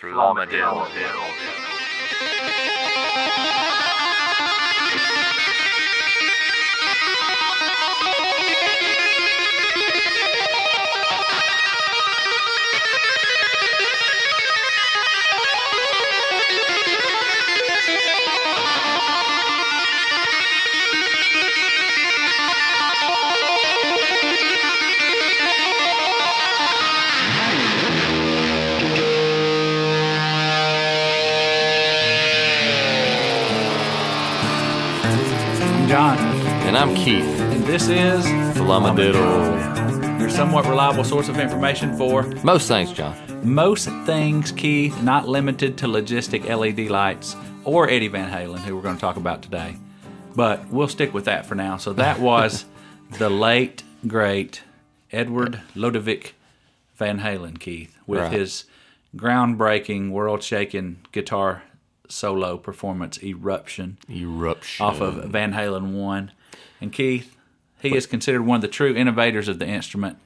Flumadiddle. I'm And I'm Keith. and this is Flumadiddle. your somewhat reliable source of information for Most things, John. most things, Keith, not limited to logistic LED lights or Eddie Van Halen, who we're going to talk about today. But we'll stick with that for now. So that was the late, great Edward Lodovick Van Halen, Keith, with Right. his groundbreaking, world shaking guitar solo performance, Eruption. Eruption. off of Van Halen 1. And Keith, he is considered one of the true innovators of the instrument.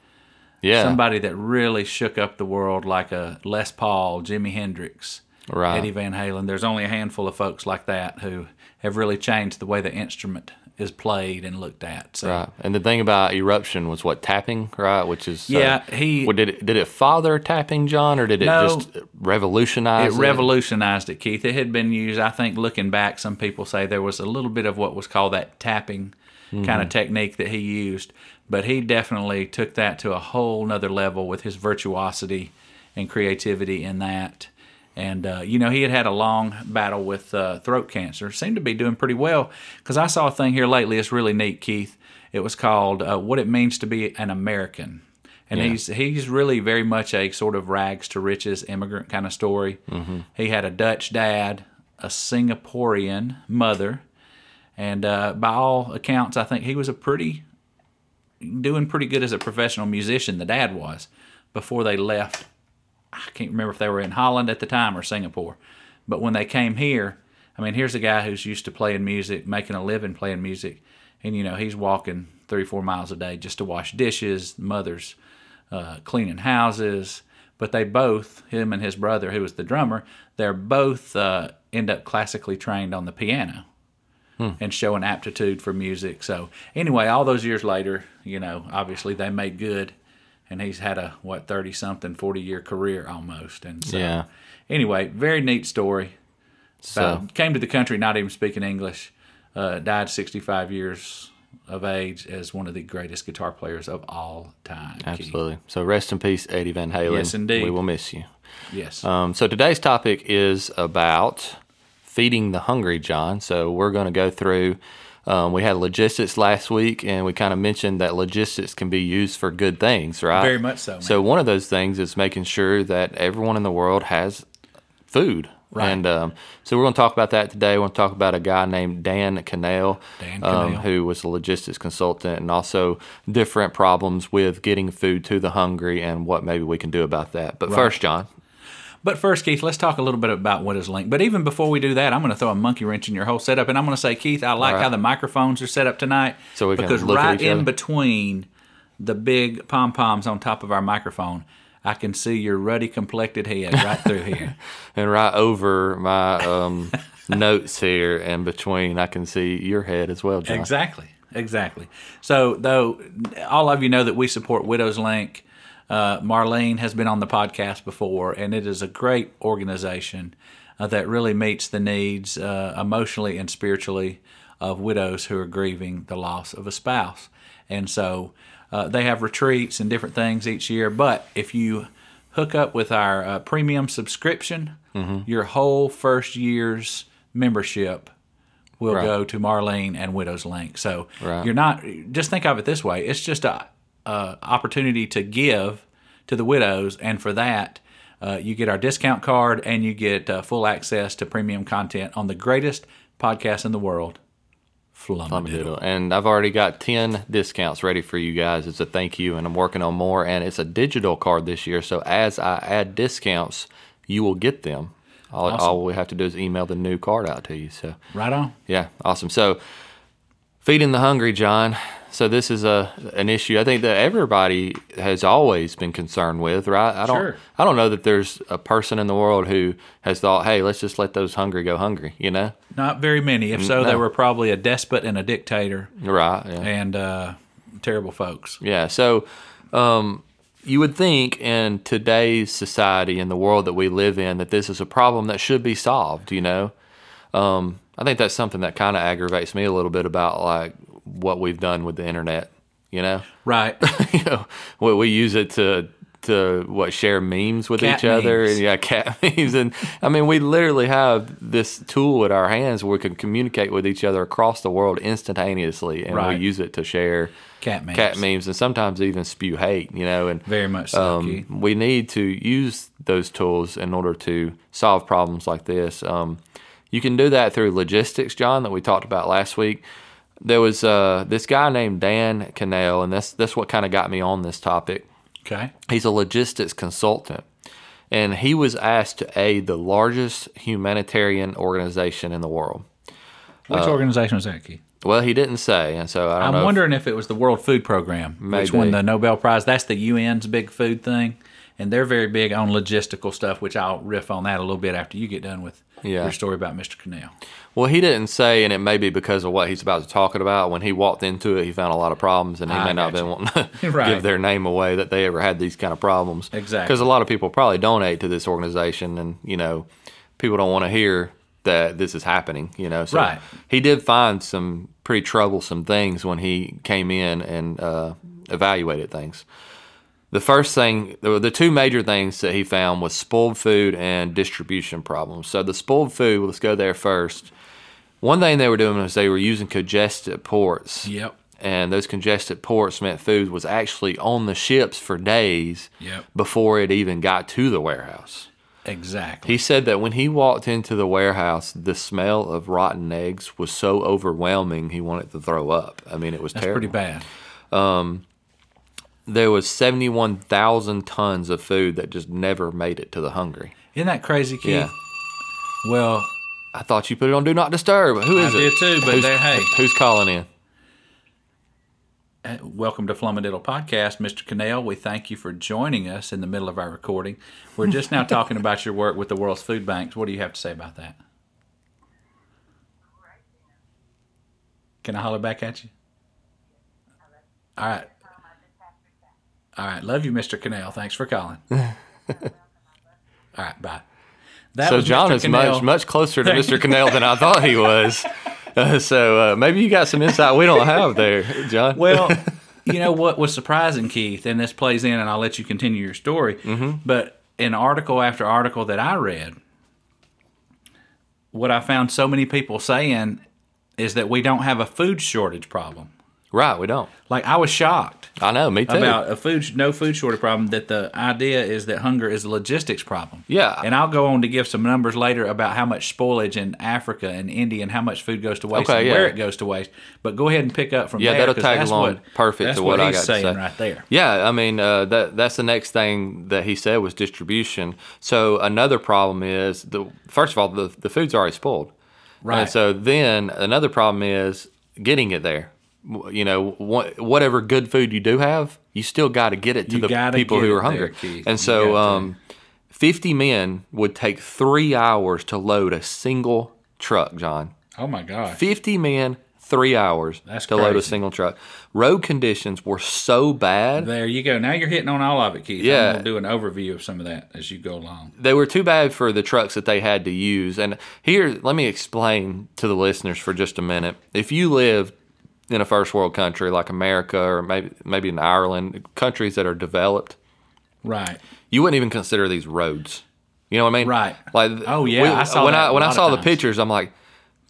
yeah. Somebody that really shook up the world like a Les Paul, Jimi Hendrix, Right. Eddie Van Halen. There's only a handful of folks like that who have really changed the way the instrument is played and looked at. So Right. And the thing about eruption was what tapping, right? Which is uh, Yeah, he- Well, did it did it father tapping, John, or did it No. just revolutionize? it revolutionized it, Keith. It had been used, I think, looking back, some people say there was a little bit of what was called that tapping kind of technique that he used, but he definitely took that to a whole nother level with his virtuosity and creativity in that. And, uh, you know, he had had a long battle with uh, throat cancer, seemed to be doing pretty well. Because I saw a thing here lately, it's really neat, Keith. It was called uh, What It Means to Be an American. And Yeah. he's he's really very much a sort of rags to riches immigrant kind of story. Mm-hmm. He had a Dutch dad, a Singaporean mother, and uh, by all accounts, I think he was a pretty doing pretty good as a professional musician. The dad was before they left. I can't remember if they were in Holland at the time or Singapore, but when they came here, I mean, here's a guy who's used to playing music, making a living playing music, and you know he's walking three four miles a day just to wash dishes. Mother's uh, cleaning houses, but they both, him and his brother, who was the drummer, they're both uh, end up classically trained on the piano and show an aptitude for music. So anyway, all those years later, you know, obviously they made good, and he's had a what thirty something, forty year career almost. And so Yeah. anyway, very neat story. So came to the country not even speaking English. Uh, died sixty five years of age as one of the greatest guitar players of all time. Keith. absolutely. So rest in peace, Eddie Van Halen. Yes, indeed. We will miss you. Yes. Um, so today's topic is about feeding the hungry, John. So we're going to go through. Um, we had logistics last week, and we kind of mentioned that logistics can be used for good things, right? Very much so, man. So one of those things is making sure that everyone in the world has food. Right. And um, so we're going to talk about that today. We're going to talk about a guy named Dan Cannell, Dan um, Cannell. who was a logistics consultant, and also different problems with getting food to the hungry and what maybe we can do about that. But first, John, But first, Keith, let's talk a little bit about what is linked. But even before we do that, I'm going to throw a monkey wrench in your whole setup, and I'm going to say, Keith, I like right. how the microphones are set up tonight. So we can because right in other? between the big pom poms on top of our microphone, I can see your ruddy complected head right through here. and right over my um, notes here and between, I can see your head as well, John. Exactly. Exactly. So, though, all of you know that we support Widows Link. Uh, Marlene has been on the podcast before, and it is a great organization uh, that really meets the needs uh, emotionally and spiritually of widows who are grieving the loss of a spouse. And so uh, they have retreats and different things each year. But if you hook up with our uh, premium subscription, your whole first year's membership will Right. go to Marlene and Widows Link. So Right. you're not just think of it this way: it's just a, a opportunity to give to the widows, and for that. Uh, you get our discount card and you get uh, full access to premium content on the greatest podcast in the world, Flumadiddle. And I've already got 10 discounts ready for you guys as a thank you, and I'm working on more. And it's a digital card this year. So as I add discounts, you will get them. All, all we have to do is email the new card out to you. So, Right on. yeah, awesome. So, Feeding the hungry, John. So this is a an issue I think that everybody has always been concerned with, right? I don't Sure. I don't know that there's a person in the world who has thought, "Hey, let's just let those hungry go hungry," you know? Not very many. If so, they were probably a despot and a dictator Right. Yeah. and uh, terrible folks. Yeah. So, um, you would think in today's society, in the world that we live in, that this is a problem that should be solved. You know, um, I think that's something that kind of aggravates me a little bit about like what we've done with the internet. You know, Right. you know, we, we use it to to what share memes with Cat each other and yeah, cat memes, and I mean, we literally have this tool at our hands where we can communicate with each other across the world instantaneously, and Right. we use it to share Cat memes. cat memes, and sometimes even spew hate. You know, and Very much so. Um, we need to use those tools in order to solve problems like this. Um, you can do that through logistics, John, that we talked about last week. There was uh, this guy named Dan Cannell, and that's that's what kind of got me on this topic. Okay. He's a logistics consultant, and he was asked to aid the largest humanitarian organization in the world. Which organization was that, Keith? Well, he didn't say, and so I don't I'm know. if- wondering if it was the World Food Program, which won the Nobel Prize. That's the UN's big food thing, and they're very big on logistical stuff. Which I'll riff on that a little bit after you get done with Yeah. your story about Mr. Cannell. Well, he didn't say, and it may be because of what he's about to talk about. When he walked into it, he found a lot of problems, and he I may not have been wanting to Right. give their name away that they ever had these kind of problems. Exactly. Because a lot of people probably donate to this organization, and you know, people don't want to hear that this is happening. You know, so Right. he did find some pretty troublesome things when he came in and uh, evaluated things. The first thing, the the two major things that he found was spoiled food and distribution problems. So the spoiled food, let's go there first. One thing they were doing was they were using congested ports. Yep. And those congested ports meant food was actually on the ships for days Yep. before it even got to the warehouse. Exactly. He said that when he walked into the warehouse, the smell of rotten eggs was so overwhelming he wanted to throw up. I mean, it was That's terrible pretty bad. Um, there was 71,000 tons of food that just never made it to the hungry. Isn't that crazy, Keith? Yeah. Well, I thought you put it on Do Not Disturb. Who is I it? did too, but who's, hey. Who's calling in? uh, welcome to Flumadiddle Podcast, Mr. Cannell. We thank you for joining us in the middle of our recording. We're just now talking about your work with the World's Food Banks. What do you have to say about that? Can I holler back at you? All right. All right. Love you, Mr. Cannell. Thanks for calling. All right. Bye. That So John Mr. is Cannell. much much closer to Mr. Cannell than I thought he was. Uh, so uh, maybe you got some insight we don't have there, John. Well, you know what was surprising, Keith, and this plays in, and I'll let you continue your story. Mm-hmm. But in article after article that I read, what I found so many people saying is that we don't have a food shortage problem. Right, we don't. Like I was shocked I know, me too. about a food no food shortage problem. That the idea is that hunger is a logistics problem. Yeah. and I'll go on to give some numbers later about how much spoilage in Africa and India and how much food goes to waste Okay, and yeah. where it goes to waste. But go ahead and pick up from Yeah, there. that'll tag along what- perfect to what I he's got to saying say. right there. Yeah, I mean uh, that that's the next thing that he said was distribution. So another problem is the first of all the the food's already spoiled, Right. And so then another problem is getting it there. You know, wha- whatever good food you do have, you still got to get it to You the people who are hungry. there, And so, um, fifty men would take three hours to load a single truck, John. Oh my gosh. 50 men, three hours That's to load a single truck. Road conditions were so bad. There you go. Now you're hitting on all of it, Keith. Yeah. I'm gonna do an overview of some of that as you go along. They were too bad for the trucks that they had to use. And here, let me explain to the listeners for just a minute. If you live in a first world country like America or maybe maybe in Ireland, countries that are developed, Right. you wouldn't even consider these roads. You know what I mean? Right. Like Oh, yeah, I saw when that I when I saw the times. pictures, I'm like,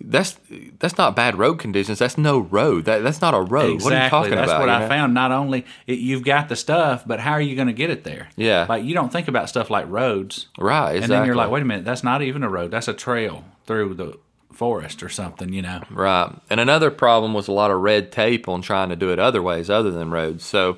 that's that's not bad road conditions. That's no road. That that's not a road. Exactly. What are you talking That's about? what I know? found. Not only it, you've got the stuff, but how are you going to get it there? Yeah. Like you don't think about stuff like roads, Right. Exactly. and then you're like, wait a minute, that's not even a road. That's a trail through the forest or something. You know. Right. And another problem was a lot of red tape on trying to do it other ways other than roads. So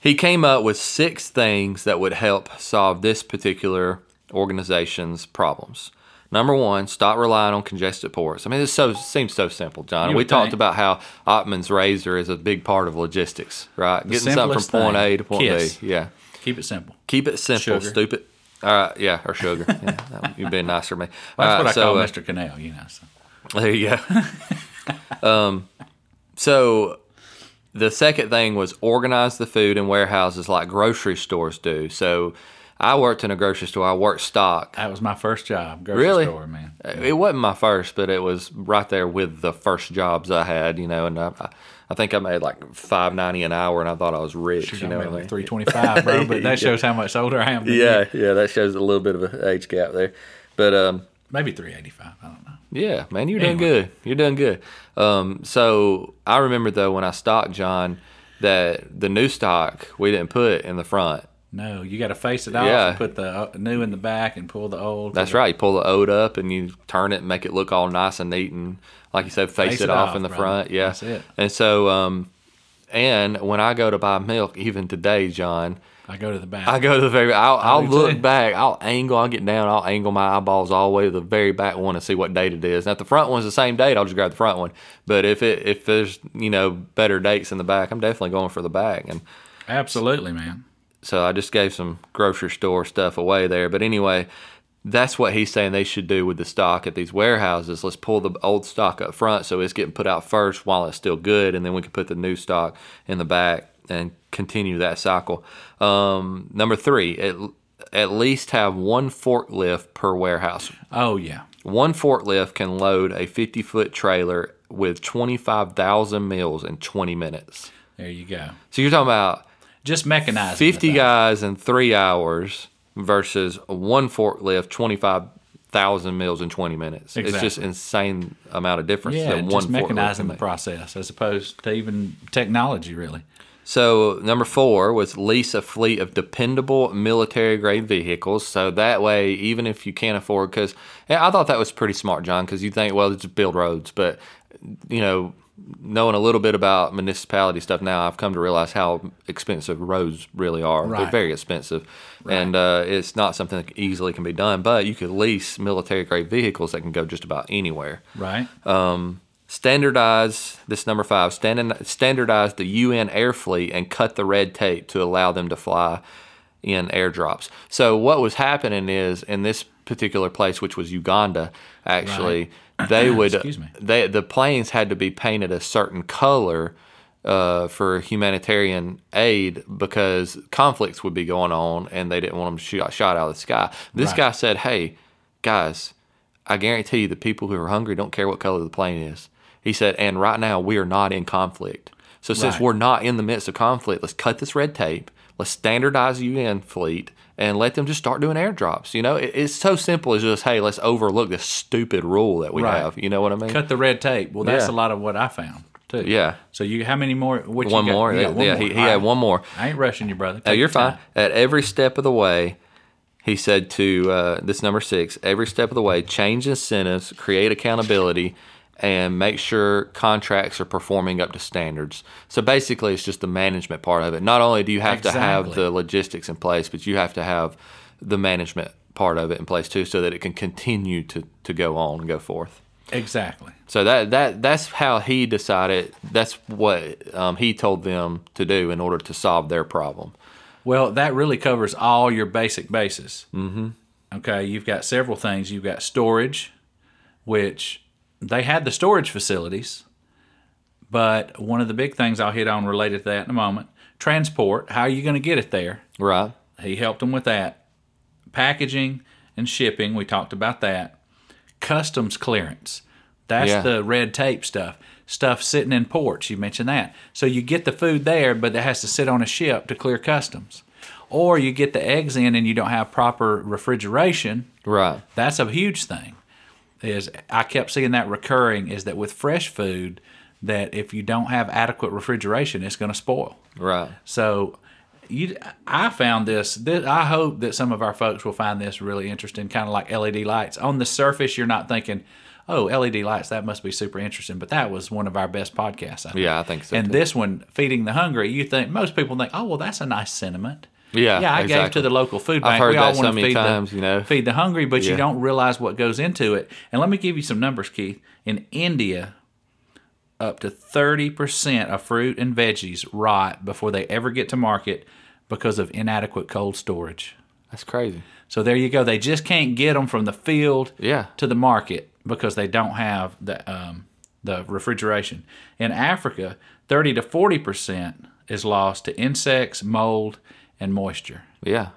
he came up with six things that would help solve this particular organization's problems. Number one, stop relying on congested ports. I mean, it so seems so simple, John. We would talked think. about how Occam's razor is a big part of logistics, right? Getting something from point thing. A to point Kiss. B. Yeah. Keep it simple. Keep it simple, Sugar. stupid. All right, yeah, or sugar. Yeah, that- you've been nicer to me. That's All right, what I so, call uh, Mr. Cannell, you know. So. There you go. um, so the second thing was organize the food in warehouses like grocery stores do. So I worked in a grocery store. I worked stock. That was my first job, grocery Really? store, man. It wasn't my first, but it was right there with the first jobs I had. You know, and I, I- I think I made like five ninety an hour, and I thought I was rich. You you know, I mean? like three twenty five, bro. But that shows how much older I am. Than yeah, you. yeah, that shows a little bit of an age gap there. But um, maybe three eighty five. I don't know. Yeah, man, you're doing good. You're doing good. Um, so I remember though when I stocked John that the new stock we didn't put in the front. No, you got to face it off Yeah. and put the uh, new in the back and pull the old. That's right. You pull the old up and you turn it and make it look all nice and neat and like you said, face, Face it, it off, off, in the brother. front. Yeah, That's it. And so, um, and when I go to buy milk, even today, John, I go to the back. I go to the very. I'll, I'll look too. back. I'll angle. I'll get down. I'll angle my eyeballs all the way to the very back one and see what date it is. Now, if the front one's the same date, I'll just grab the front one. But if it if there's you know better dates in the back, I'm definitely going for the back. And Absolutely, man. so I just gave some grocery store stuff away there. But anyway, that's what he's saying they should do with the stock at these warehouses. Let's pull the old stock up front so it's getting put out first while it's still good, and then we can put the new stock in the back and continue that cycle. Um, number three, at, at least have one forklift per warehouse. Oh yeah. One forklift can load a 50 foot trailer with 25,000 meals in 20 minutes. There you go. So you're talking about Just mechanizing. 50 guys in three hours versus one forklift, 25,000 meals in 20 minutes. It's just insane amount of difference Yeah, that one just mechanizing the process as opposed to even technology, really. So number four was lease a fleet of dependable military grade vehicles. So that way, even if you can't afford, because I thought that was pretty smart, John. Because you think, well, just build roads, but you know, knowing a little bit about municipality stuff now, I've come to realize how expensive roads really are. They're very expensive, and uh, it's not something that easily can be done. But you could lease military grade vehicles that can go just about anywhere Right. standardize this number five standard, standardize the UN air fleet and cut the red tape to allow them to fly in airdrops. So what was happening is in this particular place, which was Uganda, actually, they would Excuse me. they the planes had to be painted a certain color. Uh, for humanitarian aid because conflicts would be going on and they didn't want them to shoot shot out of the sky. This Right. guy said, "Hey, guys, I guarantee you the people who are hungry don't care what color the plane is. He said, and right now we are not in conflict. So since Right. we're not in the midst of conflict, let's cut this red tape. Let's standardize the UN fleet and let them just start doing airdrops. You know, it, it's so simple as just, hey, let's overlook this stupid rule that we Right. have. You know what I mean? Cut the red tape. Well, that's Yeah. a lot of what I found too. Yeah. So you, how many more? What One more. You Yeah, one yeah, more. he, he had one more. I ain't rushing you, brother. No, Take you're fine. time. At every step of the way, he said to uh, this number six, every step of the way, change incentives, create accountability, and make sure contracts are performing up to standards. So basically, it's just the management part of it. Not only do you have to have the logistics in place, but you have to have the management part of it in place too, so that it can continue to, to go on and go forth. Exactly. So that that that's how he decided. That's what um, he told them to do in order to solve their problem. Well, that really covers all your basic bases. Mm-hmm. Okay, you've got several things. You've got storage, which they had the storage facilities, but one of the big things I'll hit on related to that in a moment transport. How are you going to get it there? Right. He helped them with that. Packaging and shipping, we talked about that. Customs clearance. That's Yeah. the red tape stuff. Stuff sitting in ports, you mentioned that. So you get the food there, but it has to sit on a ship to clear customs. Or you get the eggs in and you don't have proper refrigeration. Right. That's a huge thing. Is I kept seeing that recurring is that with fresh food, that if you don't have adequate refrigeration, it's going to spoil. Right. So you, I found this, this. I hope that some of our folks will find this really interesting, kind of like LED lights. On the surface, you're not thinking, "Oh, LED lights, that must be super interesting." But that was one of our best podcasts. I think. Yeah, I think so, And too. this one, feeding the hungry, you think most people think, "Oh, well, that's a nice sentiment." Yeah, yeah, I gave to the local food bank. I've heard we all that so want to many feed times, the, you know. feed the hungry, but you don't realize what goes into it. And let me give you some numbers, Keith. In India, up to thirty percent of fruit and veggies rot before they ever get to market because of inadequate cold storage. That's crazy. So there you go. They just can't get them from the field Yeah. to the market because they don't have the um, the refrigeration. In Africa, thirty to forty percent is lost to insects, mold, and moisture. Yeah.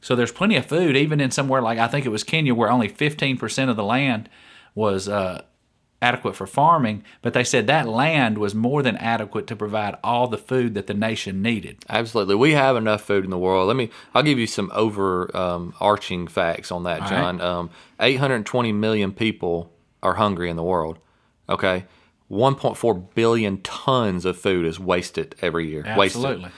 So there's plenty of food, even in somewhere like I think it was Kenya, where only 15% of the land was uh, adequate for farming. But they said that land was more than adequate to provide all the food that the nation needed. Absolutely. We have enough food in the world. Let me I'll give you some overarching um, facts on that, All John. Um, 820 million people are hungry in the world. Okay. 1.4 billion tons of food is wasted every year. Wasted. Absolutely.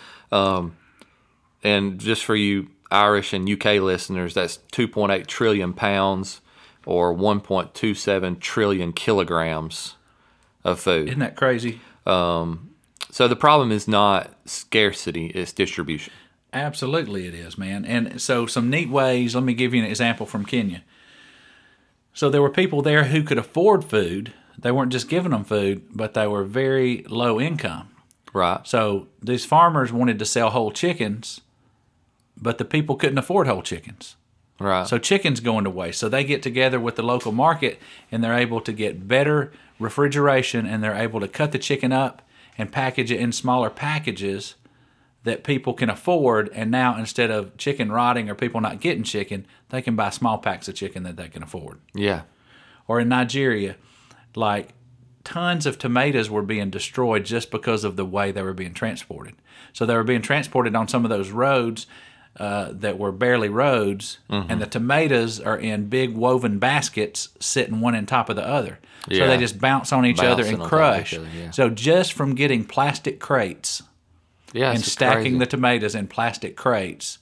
And just for you Irish and UK listeners, that's 2.8 trillion pounds or 1.27 trillion kilograms of food. Isn't that crazy? Um, so the problem is not scarcity, it's distribution. Absolutely, it is, man. And so, some neat ways. Let me give you an example from Kenya. So, there were people there who could afford food. They weren't just giving them food, but they were very low income. Right. So, these farmers wanted to sell whole chickens, but the people couldn't afford whole chickens. Right. So, chickens going to waste. So, they get together with the local market and they're able to get better refrigeration and they're able to cut the chicken up and package it in smaller packages that people can afford. And now instead of chicken rotting or people not getting chicken, they can buy small packs of chicken that they can afford. yeah. Or in Nigeria, like tons of tomatoes were being destroyed just because of the way they were being transported. So they were being transported on some of those roads uh, that were barely roads, and the tomatoes are in big woven baskets sitting one on top of the other. So they just bounce on each other and on top of crush. other, yeah. So just from getting plastic crates Yeah. and stacking crazy. the tomatoes in plastic crates,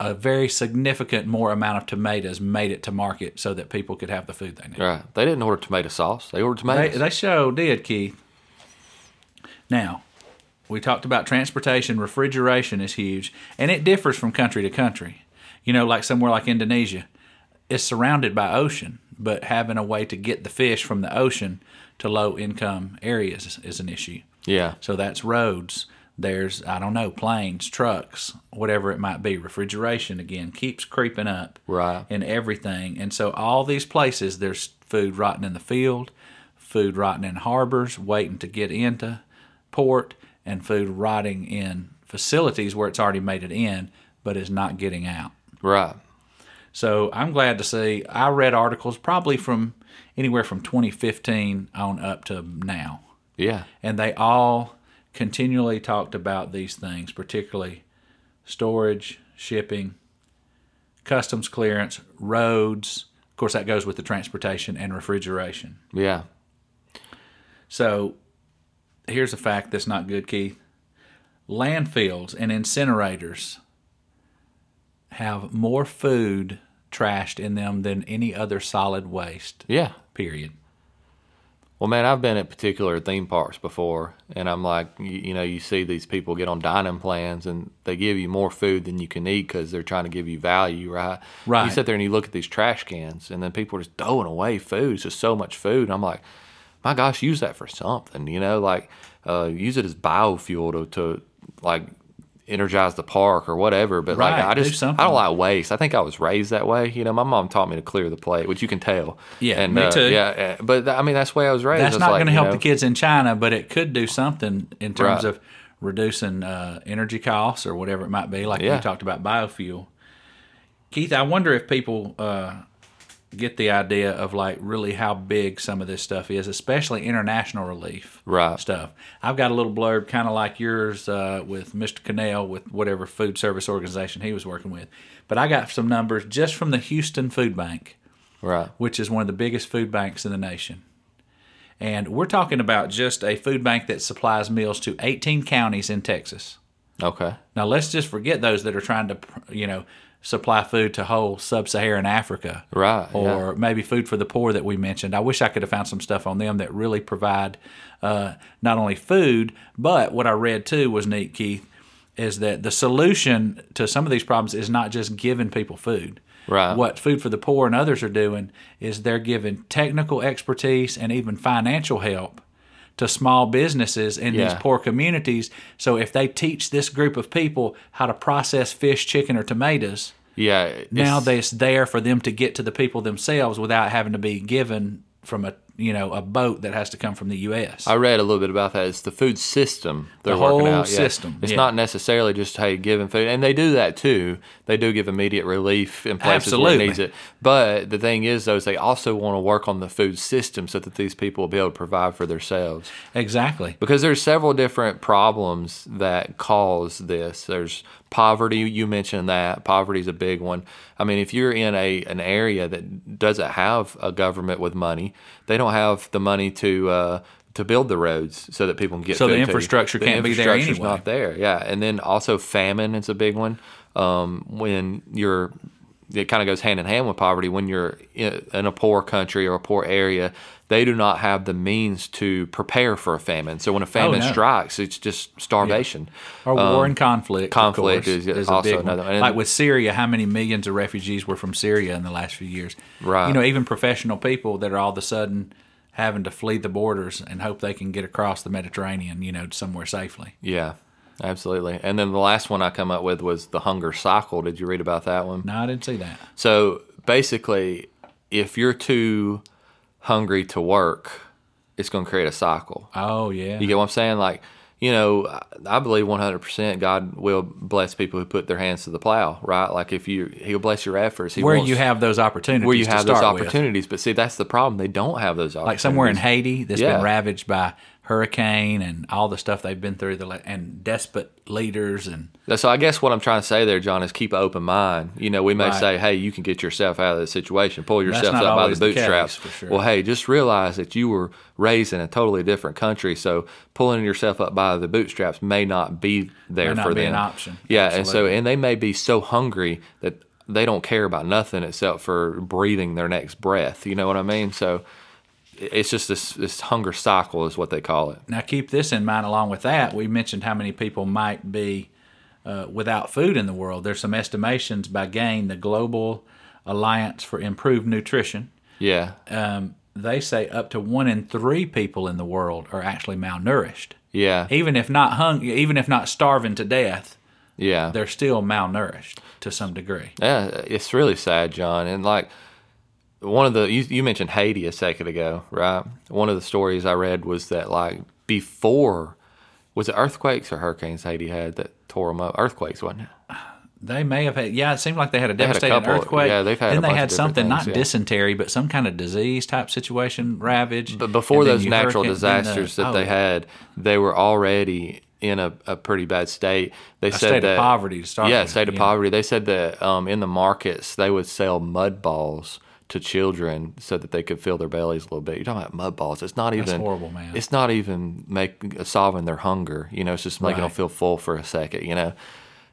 a very significant more amount of tomatoes made it to market so that people could have the food they need. Right. They didn't order tomato sauce. They ordered They, tomatoes. they sure did, Keith. Now, we talked about transportation. Refrigeration is huge, and it differs from country to country. You know, like somewhere like Indonesia, it's surrounded by ocean, but having a way to get the fish from the ocean to low income areas is, is an issue. yeah. So that's roads. There's, I don't know, planes, trucks, whatever it might be. Refrigeration, again, keeps creeping up Right. in everything. And so all these places, there's food rotting in the field, food rotting in harbors, waiting to get into port, and food rotting in facilities where it's already made it in, but is not getting out. Right. So I'm glad to see. I read articles probably from anywhere from 2015 on up to now Yeah. and they all continually talked about these things, particularly storage, shipping, customs clearance, roads. Of course, that goes with the transportation and refrigeration. Yeah. So here's a fact that's not good, Keith. Landfills and incinerators have more food trashed in them than any other solid waste, Yeah. period. Well, man, I've been at particular theme parks before, and I'm like, you, you know, you see these people get on dining plans, and they give you more food than you can eat because they're trying to give you value, right? Right. You sit there and you look at these trash cans, and then people are just throwing away food. It's just so much food. And I'm like, my gosh, use that for something, you know, like uh, use it as biofuel to, to like energize the park or whatever. But like, Right, I do just, something. I don't like waste. I think I was raised that way. You know, my mom taught me to clear the plate, which you can tell. Yeah, and, me uh, too. Yeah, uh, but I mean, that's the way I was raised. That's not like, going to help know, the kids in China, but it could do something in terms Right. of reducing uh, energy costs or whatever it might be. Like Yeah. we talked about biofuel. Keith, I wonder if people uh, get the idea of like really how big some of this stuff is, especially international relief Right. stuff. I've got a little blurb, kind of like yours uh, with Mr. Cannell with whatever food service organization he was working with. But I got some numbers just from the Houston Food Bank Right. which is one of the biggest food banks in the nation. And we're talking about just a food bank that supplies meals to 18 counties in Texas. Okay. Now, let's just forget those that are trying to, you know, supply food to whole sub Saharan Africa. Right, Or maybe food for the poor that we mentioned. I wish I could have found some stuff on them that really provide uh, not only food, but what I read too was neat, Keith, is that the solution to some of these problems is not just giving people food. Right. What Food for the Poor and others are doing is they're giving technical expertise and even financial help to small businesses in these poor communities. So if they teach this group of people how to process fish, chicken, or tomatoes, Yeah. now they- it's there for them to get to the people themselves without having to be given from a you know a boat that has to come from the U.S. I read a little bit about that. It's the food system they're The working whole out. Yeah. system, It's yeah. not necessarily just hey giving food, and they do that too. They do give immediate relief in places where Absolutely. it needs it. But the thing is, though, is they also want to work on the food system so that these people will be able to provide for themselves. exactly. Because there's several different problems that cause this. There's poverty. You mentioned that poverty is a big one. I mean, if you're in a an area that doesn't have a government with money, they don't have the money to uh, to build the roads so that people can get. So the food to you. infrastructure can't be there infrastructure's anyway. Not there, yeah. And then also famine is a big one. Um, when you're it kind of goes hand in hand with poverty. When you're in a poor country or a poor area, they do not have the means to prepare for a famine. So when a famine Oh, no. strikes, it's just starvation. Or war and conflict. Um, conflict course, is a also another one. Like with Syria, how many millions of refugees were from Syria in the last few years? Right. You know, even professional people that are all of a sudden having to flee the borders and hope they can get across the Mediterranean, you know, somewhere safely. Yeah, absolutely. And then the last one I come up with was the hunger cycle. Did you read about that one? No, I didn't see that. So basically, if you're too hungry to work, it's going to create a cycle. Oh yeah. You get what I'm saying? Like, you know, I- believe 100% God will bless people who put their hands to the plow, right? Like if you, He'll bless your efforts. He where wants- you have those opportunities. where you have those start with. opportunities. But see, that's the problem. They don't have those opportunities. Like somewhere in Haiti that's Yeah. been ravaged by hurricane and all the stuff they've been through, the and despot leaders and So I guess what I'm trying to say there, John, is keep an open mind. You know, we may Right. say, "Hey, you can get yourself out of this situation. Pull yourself up by the the bootstraps." for sure. Well, hey, just realize that you were raised in a totally different country, so pulling yourself up by the bootstraps may not be there May not for be them. an option. Yeah, and so and they may be so hungry that they don't care about nothing except for breathing their next breath. You know what I mean? So it's just this this hunger cycle is what they call it. Now, keep this in mind along with that. We mentioned how many people might be uh, without food in the world. There's some estimations by GAIN, the Global Alliance for Improved Nutrition. Yeah. Um, they say up to one in three people in the world are actually malnourished. Yeah. Even if not hung, even if not starving to death, Yeah. they're still malnourished to some degree. Yeah, it's really sad, John. And like one of the you, you mentioned Haiti a second ago, right? One of the stories I read was that like before was it earthquakes or hurricanes Haiti had that tore them up? Earthquakes, wasn't it? They may have had, yeah, it seemed like they had a had a devastating couple- earthquake. yeah, they've had Then they had something, not yeah. dysentery, but some kind of disease type situation ravaged. But before And those natural then the- disasters that oh, they had, they were already in a, a pretty bad state. They said state that poverty to start Yeah, with, state of poverty. They said that um, in the markets they would sell mud balls to children so that they could fill their bellies a little bit. You're talking about mud balls. It's not even That's horrible, man. It's not even make uh, solving their hunger. You know, it's just making them feel full for a second. You know,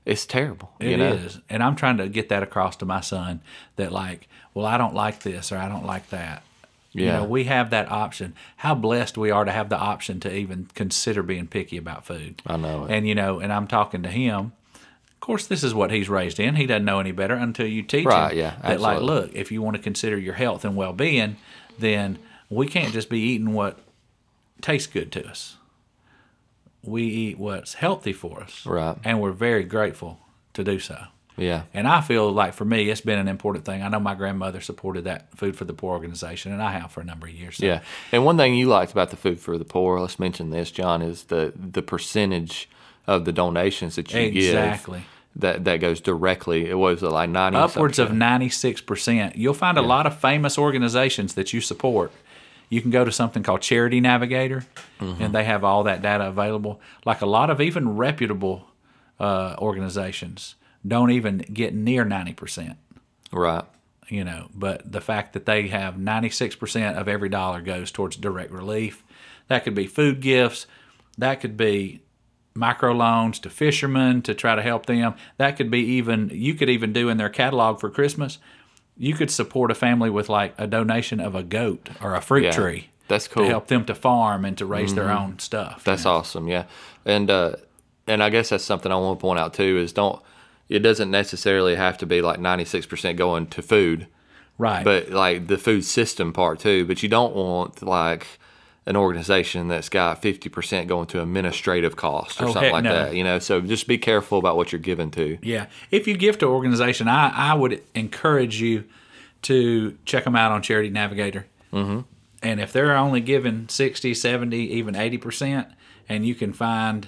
it's terrible. It is, you know, and I'm trying to get that across to my son that like, well, I don't like this or I don't like that. You Yeah. know, we have that option. How blessed we are to have the option to even consider being picky about food. I know it. And you know, and I'm talking to him. Of course, this is what he's raised in. He doesn't know any better until you teach Right, him yeah, that, like, look, if you want to consider your health and well-being, then we can't just be eating what tastes good to us. We eat what's healthy for us, Right. And we're very grateful to do so. yeah, And I feel like for me, it's been an important thing. I know my grandmother supported that Food for the Poor organization, and I have for a number of years. So Yeah, and one thing you liked about the food for the poor, let's mention this, John, is the the percentage of the donations that you Exactly. give that that goes directly. It was like ninety upwards of 96%. You'll find a lot of famous organizations that you support. You can go to something called Charity Navigator, and they have all that data available. Like a lot of even reputable uh, organizations don't even get near 90%. right. you know but the fact that they have 96% of every dollar goes towards direct relief that could be food gifts that could be microloans to fishermen to try to help them that could be even you could even do in their catalog for christmas you could support a family with like a donation of a goat or a fruit Yeah, tree that's cool. to help them to farm and to raise their own stuff That's awesome. Yeah, and uh, and I guess that's something I want to point out too is don't it doesn't necessarily have to be like 96% going to food, Right. but like the food system part too. But you don't want like an organization that's got 50% going to administrative costs or Oh, something like no. that, you know. So just be careful about what you're giving to. Yeah. If you give to organization, I, I would encourage you to check them out on Charity Navigator. Mm-hmm. And if they're only giving 60, 70, even 80%, and you can find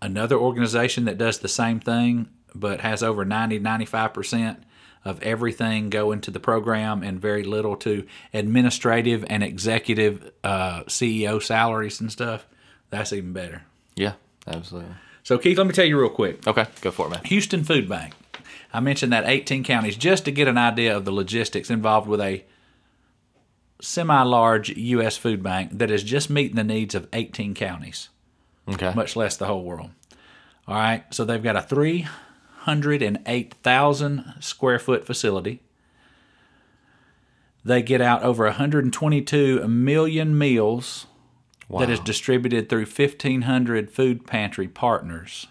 another organization that does the same thing but has over 90, 95% of everything go into the program and very little to administrative and executive uh, CEO salaries and stuff, that's even better. Yeah, absolutely. So, Keith, let me tell you real quick. Okay, go for it, man. Houston Food Bank. I mentioned that 18 counties just to get an idea of the logistics involved with a semi large U.S. food bank that is just meeting the needs of 18 counties, Okay. much less the whole world. All right, so they've got a 308,000 square foot facility. They get out over 122 million meals that is distributed through 1,500 food pantry partners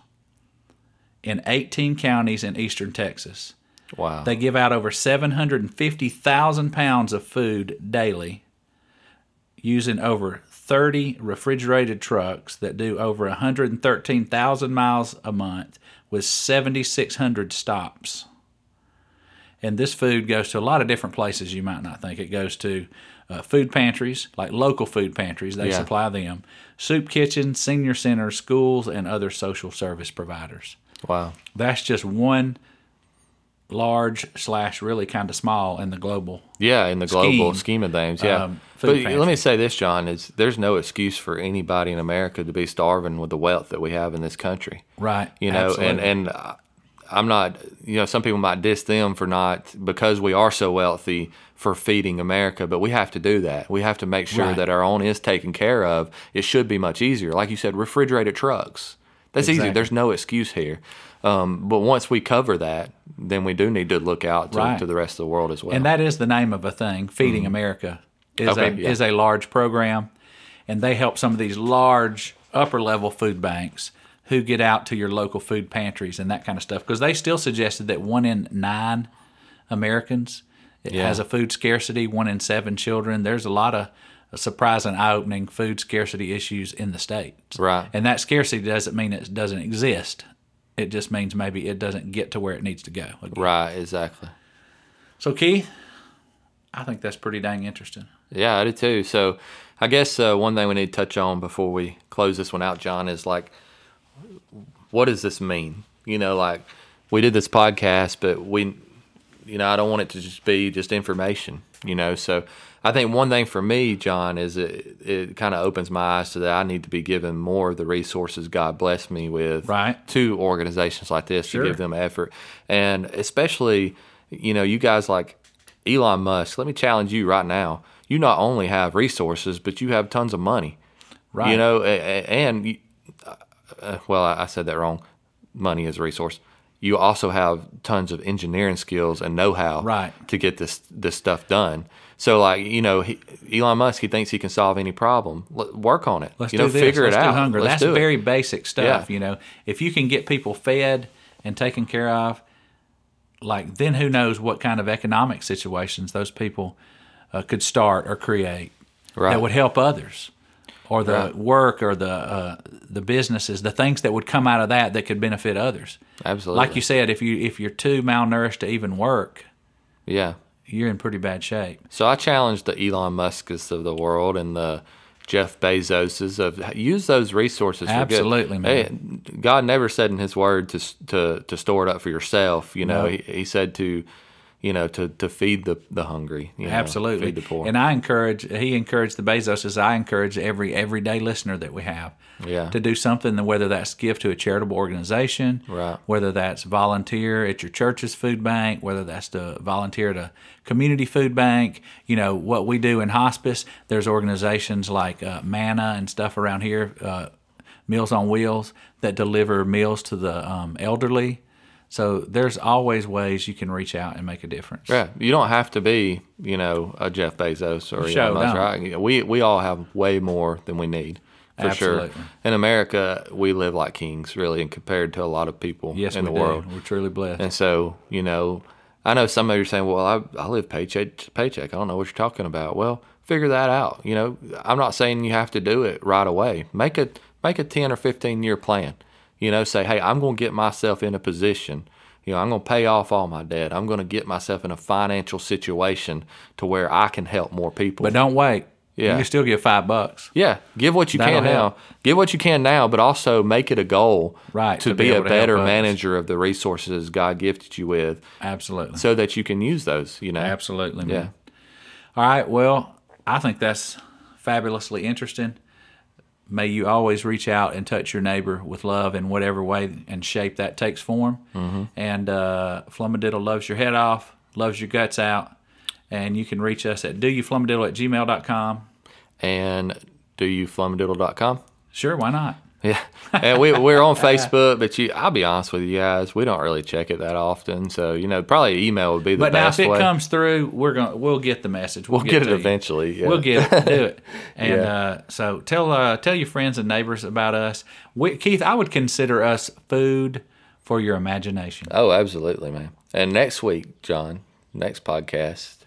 in 18 counties in eastern Texas. Wow. They give out over 750,000 pounds of food daily using over 30 refrigerated trucks that do over 113,000 miles a month with 7,600 stops. And this food goes to a lot of different places you might not think. It goes to uh, food pantries, like local food pantries, they Yeah. supply them, soup kitchens, senior centers, schools, and other social service providers. wow. That's just one large slash really kind of small in the global. Yeah, in the global scheme, scheme of things, yeah. um, but food let me say this, John: is there's no excuse for anybody in America to be starving with the wealth that we have in this country. Right. You know, and Absolutely. and uh, I'm not. You know, some people might diss them for not because we are so wealthy for feeding America, but we have to do that. We have to make sure Right. that our own is taken care of. It should be much easier, like you said, refrigerated trucks. That's easy. There's no excuse here. Um, but once we cover that, then we do need to look out to, Right. to the rest of the world as well. And that is the name of a thing. Feeding America is Mm-hmm. Okay, a yeah. is a large program, and they help some of these large upper level food banks who get out to your local food pantries and that kind of stuff because they still suggested that one in nine Americans Yeah. has a food scarcity. One in seven children. There's a lot of surprising, eye-opening food scarcity issues in the states. Right. And that scarcity doesn't mean it doesn't exist. It just means maybe it doesn't get to where it needs to go. again. right, exactly. So Keith, I think that's pretty dang interesting. Yeah, I do too. So, I guess uh, one thing we need to touch on before we close this one out, John, is like, what does this mean? You know, like we did this podcast, but we, you know, I don't want it to just be just information. You know, so I think one thing for me, John, is it it kind of opens my eyes to that I need to be given more of the resources God blessed me with, Right. to organizations like this Sure. to give them effort, and especially, you know, you guys like Elon Musk. Let me challenge you right now. You not only have resources, but you have tons of money. Right. You know, a- a- and uh, well, I said that wrong. Money is a resource. You also have tons of engineering skills and know-how Right. to get this this stuff done. So, like you know, he, Elon Musk, he thinks he can solve any problem. L- work on it. Let's you do know, this. figure Let's it out. Hunger. Let's That's do it. very basic stuff. Yeah. You know, if you can get people fed and taken care of, like then who knows what kind of economic situations those people uh, could start or create Right. that would help others, or the Right. work or the uh, the businesses, the things that would come out of that that could benefit others. Absolutely. Like you said, if you if you're too malnourished to even work, Yeah. you're in pretty bad shape. So I challenge the Elon Musk's of the world and the Jeff Bezoses of use those resources. Absolutely, man. Hey, God never said in His Word to to to store it up for yourself. You know, No. he, he said to, you know, to to feed the the hungry. You know, Absolutely. feed the poor. And I encourage he encouraged the Bezos, Bezoses. I encourage every everyday listener that we have Yeah. to do something. Whether that's give to a charitable organization, Right. Whether that's volunteer at your church's food bank, whether that's to volunteer at a community food bank. You know what we do in hospice. There's organizations like uh, Manna and stuff around here, uh, Meals on Wheels that deliver meals to the um, elderly. So there's always ways you can reach out and make a difference. yeah, you don't have to be, you know, a Jeff Bezos or Sure, Elon right? We we all have way more than we need. for sure. In America, we live like kings, really, and compared to a lot of people Yes, in the do. world. We're truly blessed. And so, you know, I know some of you are saying, well, I, I live paycheck to paycheck. I don't know what you're talking about. Well, figure that out. You know, I'm not saying you have to do it right away. Make a make a 10 or 15 year plan. You know, say, hey, I'm going to get myself in a position. You know, I'm going to pay off all my debt. I'm going to get myself in a financial situation to where I can help more people. but don't wait. Yeah. You can still get five bucks. Yeah, give what you That'll can now. help. Give what you can now, but also make it a goal Right, to, to be, be a able to help better manager of the resources God gifted you with, Absolutely. so that you can use those. You know, Absolutely, man. Yeah. All right. Well, I think that's fabulously interesting. May you always reach out and touch your neighbor with love in whatever way and shape that takes form. Mm-hmm. And uh, Flumadiddle loves your head off, loves your guts out. And you can reach us at doyouflumadiddle at gmail.com. And do you flumadiddle.com? Sure, why not? Yeah, and we we're on Facebook, but you, I'll be honest with you guys, we don't really check it that often. So you know, probably email would be the best. But now, if it way. comes through, we're gonna we'll get the message. we'll get, to it eventually. Yeah. We'll get it. Do it. And Yeah. uh, so tell uh, tell your friends and neighbors about us. We, Keith, I would consider us food for your imagination. Oh, absolutely, man. And next week, John, next podcast,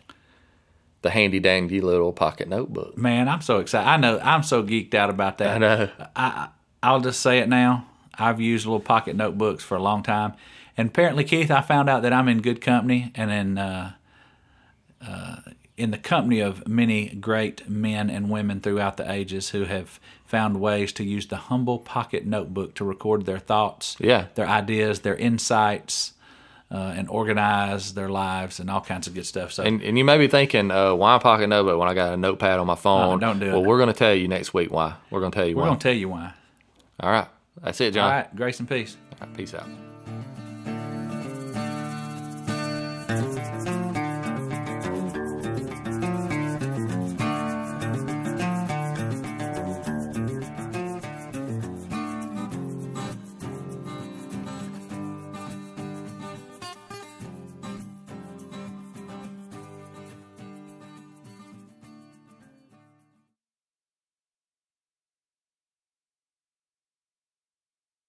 the handy dandy little pocket notebook. Man, I'm so excited. I know I'm so geeked out about that. I know. I'll just say it now. I've used little pocket notebooks for a long time, and apparently, Keith, I found out that I'm in good company and in uh, uh, in the company of many great men and women throughout the ages who have found ways to use the humble pocket notebook to record their thoughts, Yeah. their ideas, their insights, uh, and organize their lives and all kinds of good stuff. So, And, and you may be thinking, uh, why a pocket notebook when I got a notepad on my phone? Oh, don't do well, it. we're going to tell you next week why. We're going to tell you we're why. going to tell you why. All right. That's it, John. All right, grace and peace. Right, peace out.